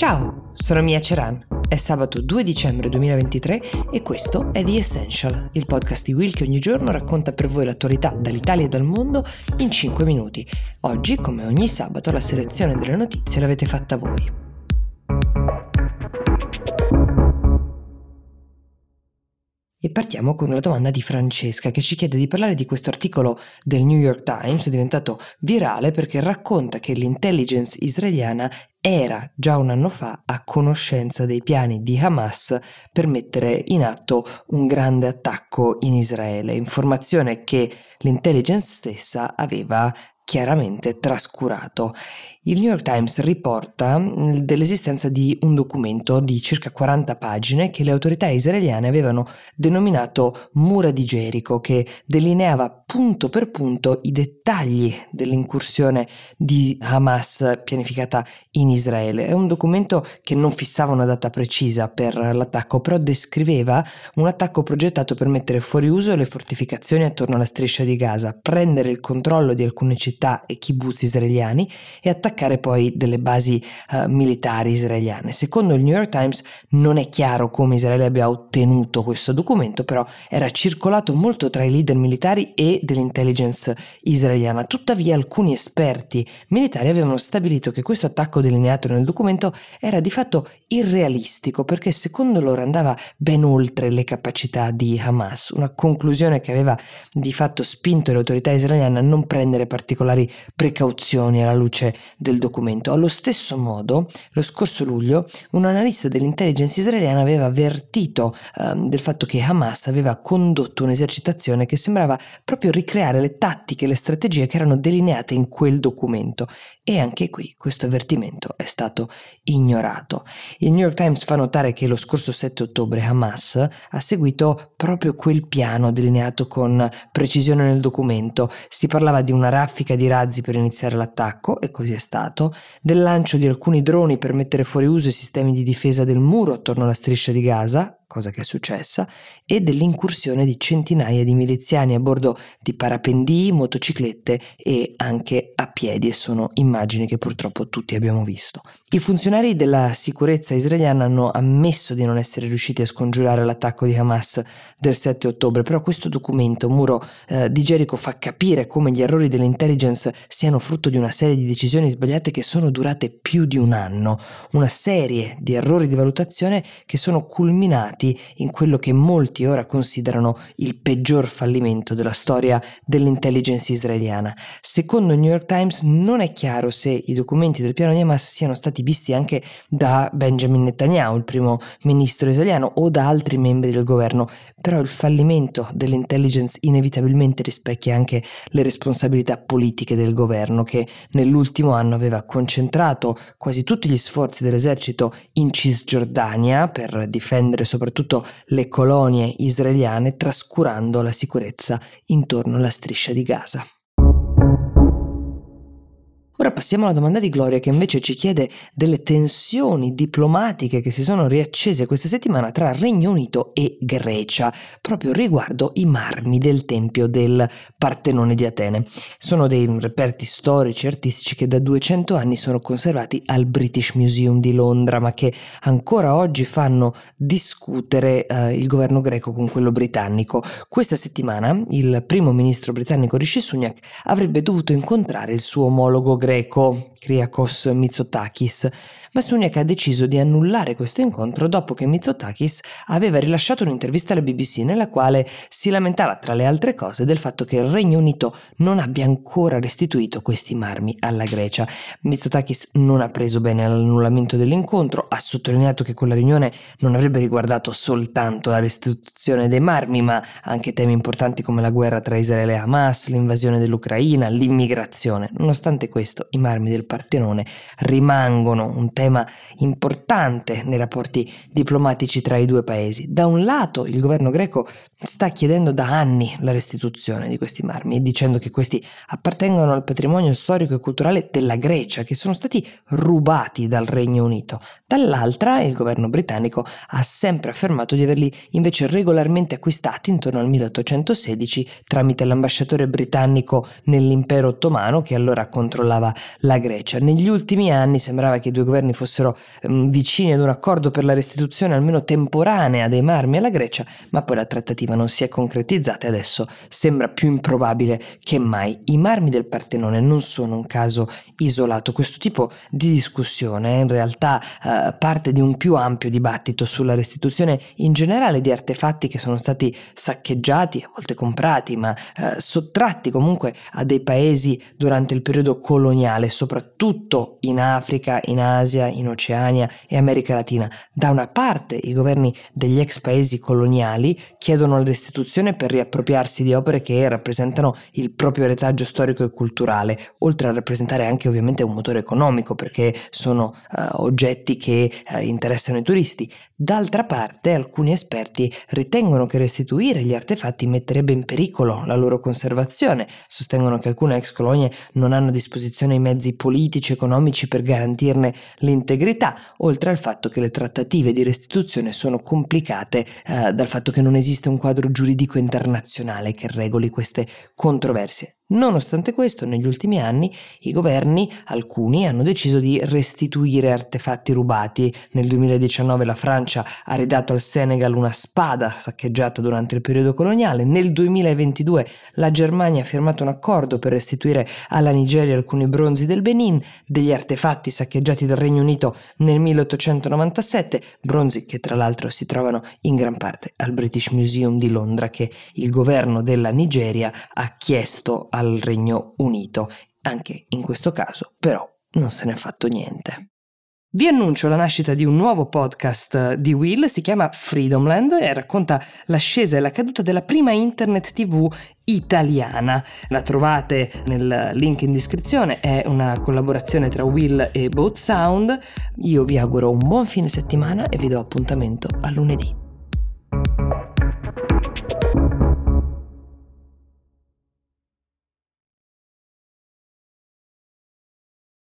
Ciao, sono Mia Ceran. È sabato 2 dicembre 2023 e questo è The Essential, il podcast di Will che ogni giorno racconta per voi l'attualità dall'Italia e dal mondo in 5 minuti. Oggi, come ogni sabato, la selezione delle notizie l'avete fatta voi. E partiamo con una domanda di Francesca che ci chiede di parlare di questo articolo del New York Times diventato virale perché racconta che l'intelligence israeliana era già un anno fa a conoscenza dei piani di Hamas per mettere in atto un grande attacco in Israele, informazione che l'intelligence stessa aveva chiaramente trascurato il New York Times riporta dell'esistenza di un documento di circa 40 pagine che le autorità israeliane avevano denominato Mura di Gerico, che delineava punto per punto i dettagli dell'incursione di Hamas pianificata in Israele. È un documento che non fissava una data precisa per l'attacco, però descriveva un attacco progettato per mettere fuori uso le fortificazioni attorno alla striscia di Gaza, prendere il controllo di alcune città e kibbutz israeliani e attaccare attaccare poi delle basi uh, militari israeliane. Secondo il New York Times non è chiaro come Israele abbia ottenuto questo documento, però era circolato molto tra i leader militari e dell'intelligence israeliana. Tuttavia alcuni esperti militari avevano stabilito che questo attacco delineato nel documento era di fatto irrealistico perché secondo loro andava ben oltre le capacità di Hamas, una conclusione che aveva di fatto spinto le autorità israeliane a non prendere particolari precauzioni alla luce del documento. Allo stesso modo, lo scorso luglio, un analista dell'intelligence israeliana aveva avvertito eh, del fatto che Hamas aveva condotto un'esercitazione che sembrava proprio ricreare le tattiche e le strategie che erano delineate in quel documento e anche qui questo avvertimento è stato ignorato. Il New York Times fa notare che lo scorso 7 ottobre Hamas ha seguito proprio quel piano delineato con precisione nel documento. Si parlava di una raffica di razzi per iniziare l'attacco, e così è stato, del lancio di alcuni droni per mettere fuori uso i sistemi di difesa del muro attorno alla striscia di Gaza, cosa che è successa, e dell'incursione di centinaia di miliziani a bordo di parapendii, motociclette e anche a piedi e sono immagini che purtroppo tutti abbiamo visto. I funzionari della sicurezza israeliana hanno ammesso di non essere riusciti a scongiurare l'attacco di Hamas del 7 ottobre, però questo documento, Muro eh, di Gerico, fa capire come gli errori dell'intelligence siano frutto di una serie di decisioni sbagliate che sono durate più di un anno, una serie di errori di valutazione che sono culminati impegnati in quello che molti ora considerano il peggior fallimento della storia dell'intelligence israeliana. Secondo il New York Times non è chiaro se i documenti del piano di Hamas siano stati visti anche da Benjamin Netanyahu, il primo ministro israeliano, o da altri membri del governo, però il fallimento dell'intelligence inevitabilmente rispecchia anche le responsabilità politiche del governo che nell'ultimo anno aveva concentrato quasi tutti gli sforzi dell'esercito in Cisgiordania per difendere soprattutto soprattutto le colonie israeliane, trascurando la sicurezza intorno alla striscia di Gaza. Ora passiamo alla domanda di Gloria che invece ci chiede delle tensioni diplomatiche che si sono riaccese questa settimana tra Regno Unito e Grecia, proprio riguardo i marmi del Tempio del Partenone di Atene. Sono dei reperti storici e artistici che da 200 anni sono conservati al British Museum di Londra, ma che ancora oggi fanno discutere eh, il governo greco con quello britannico. Questa settimana il primo ministro britannico Rishi Sunak avrebbe dovuto incontrare il suo omologo greco Kriakos Mitsotakis, ma Sunak ha deciso di annullare questo incontro dopo che Mitsotakis aveva rilasciato un'intervista alla BBC nella quale si lamentava tra le altre cose del fatto che il Regno Unito non abbia ancora restituito questi marmi alla Grecia. Mitsotakis non ha preso bene l'annullamento dell'incontro, ha sottolineato che quella riunione non avrebbe riguardato soltanto la restituzione dei marmi, ma anche temi importanti come la guerra tra Israele e Hamas, l'invasione dell'Ucraina, l'immigrazione. Nonostante questo, i marmi del Partenone rimangono un tema importante nei rapporti diplomatici tra i due paesi. Da un lato il governo greco sta chiedendo da anni la restituzione di questi marmi, dicendo che questi appartengono al patrimonio storico e culturale della Grecia, che sono stati rubati dal Regno Unito. Dall'altra il governo britannico ha sempre affermato di averli invece regolarmente acquistati intorno al 1816 tramite l'ambasciatore britannico nell'impero ottomano che allora controllava riguardava la Grecia. Negli ultimi anni sembrava che i due governi fossero um, vicini ad un accordo per la restituzione almeno temporanea dei marmi alla Grecia, ma poi la trattativa non si è concretizzata e adesso sembra più improbabile che mai. I marmi del Partenone non sono un caso isolato, questo tipo di discussione è in realtà uh, parte di un più ampio dibattito sulla restituzione in generale di artefatti che sono stati saccheggiati, a volte comprati, ma uh, sottratti comunque a dei paesi durante il periodo coloniale, soprattutto in Africa, in Asia, in Oceania e America Latina. Da una parte i governi degli ex paesi coloniali chiedono la restituzione per riappropriarsi di opere che rappresentano il proprio retaggio storico e culturale, oltre a rappresentare anche ovviamente un motore economico perché sono uh, oggetti che uh, interessano i turisti. D'altra parte alcuni esperti ritengono che restituire gli artefatti metterebbe in pericolo la loro conservazione, sostengono che alcune ex colonie non hanno a disposizione i mezzi politici e economici per garantirne l'integrità, oltre al fatto che le trattative di restituzione sono complicate eh, dal fatto che non esiste un quadro giuridico internazionale che regoli queste controversie. Nonostante questo, negli ultimi anni i governi, alcuni, hanno deciso di restituire artefatti rubati. Nel 2019 la Francia ha ridato al Senegal una spada saccheggiata durante il periodo coloniale. Nel 2022 la Germania ha firmato un accordo per restituire alla Nigeria alcuni bronzi del Benin, degli artefatti saccheggiati dal Regno Unito nel 1897, bronzi che tra l'altro si trovano in gran parte al British Museum di Londra che il governo della Nigeria ha chiesto a al Regno Unito. Anche in questo caso, però, non se n'è fatto niente. Vi annuncio la nascita di un nuovo podcast di Will, si chiama Freedomland e racconta l'ascesa e la caduta della prima internet TV italiana. La trovate nel link in descrizione, è una collaborazione tra Will e Boat Sound. Io vi auguro un buon fine settimana e vi do appuntamento a lunedì.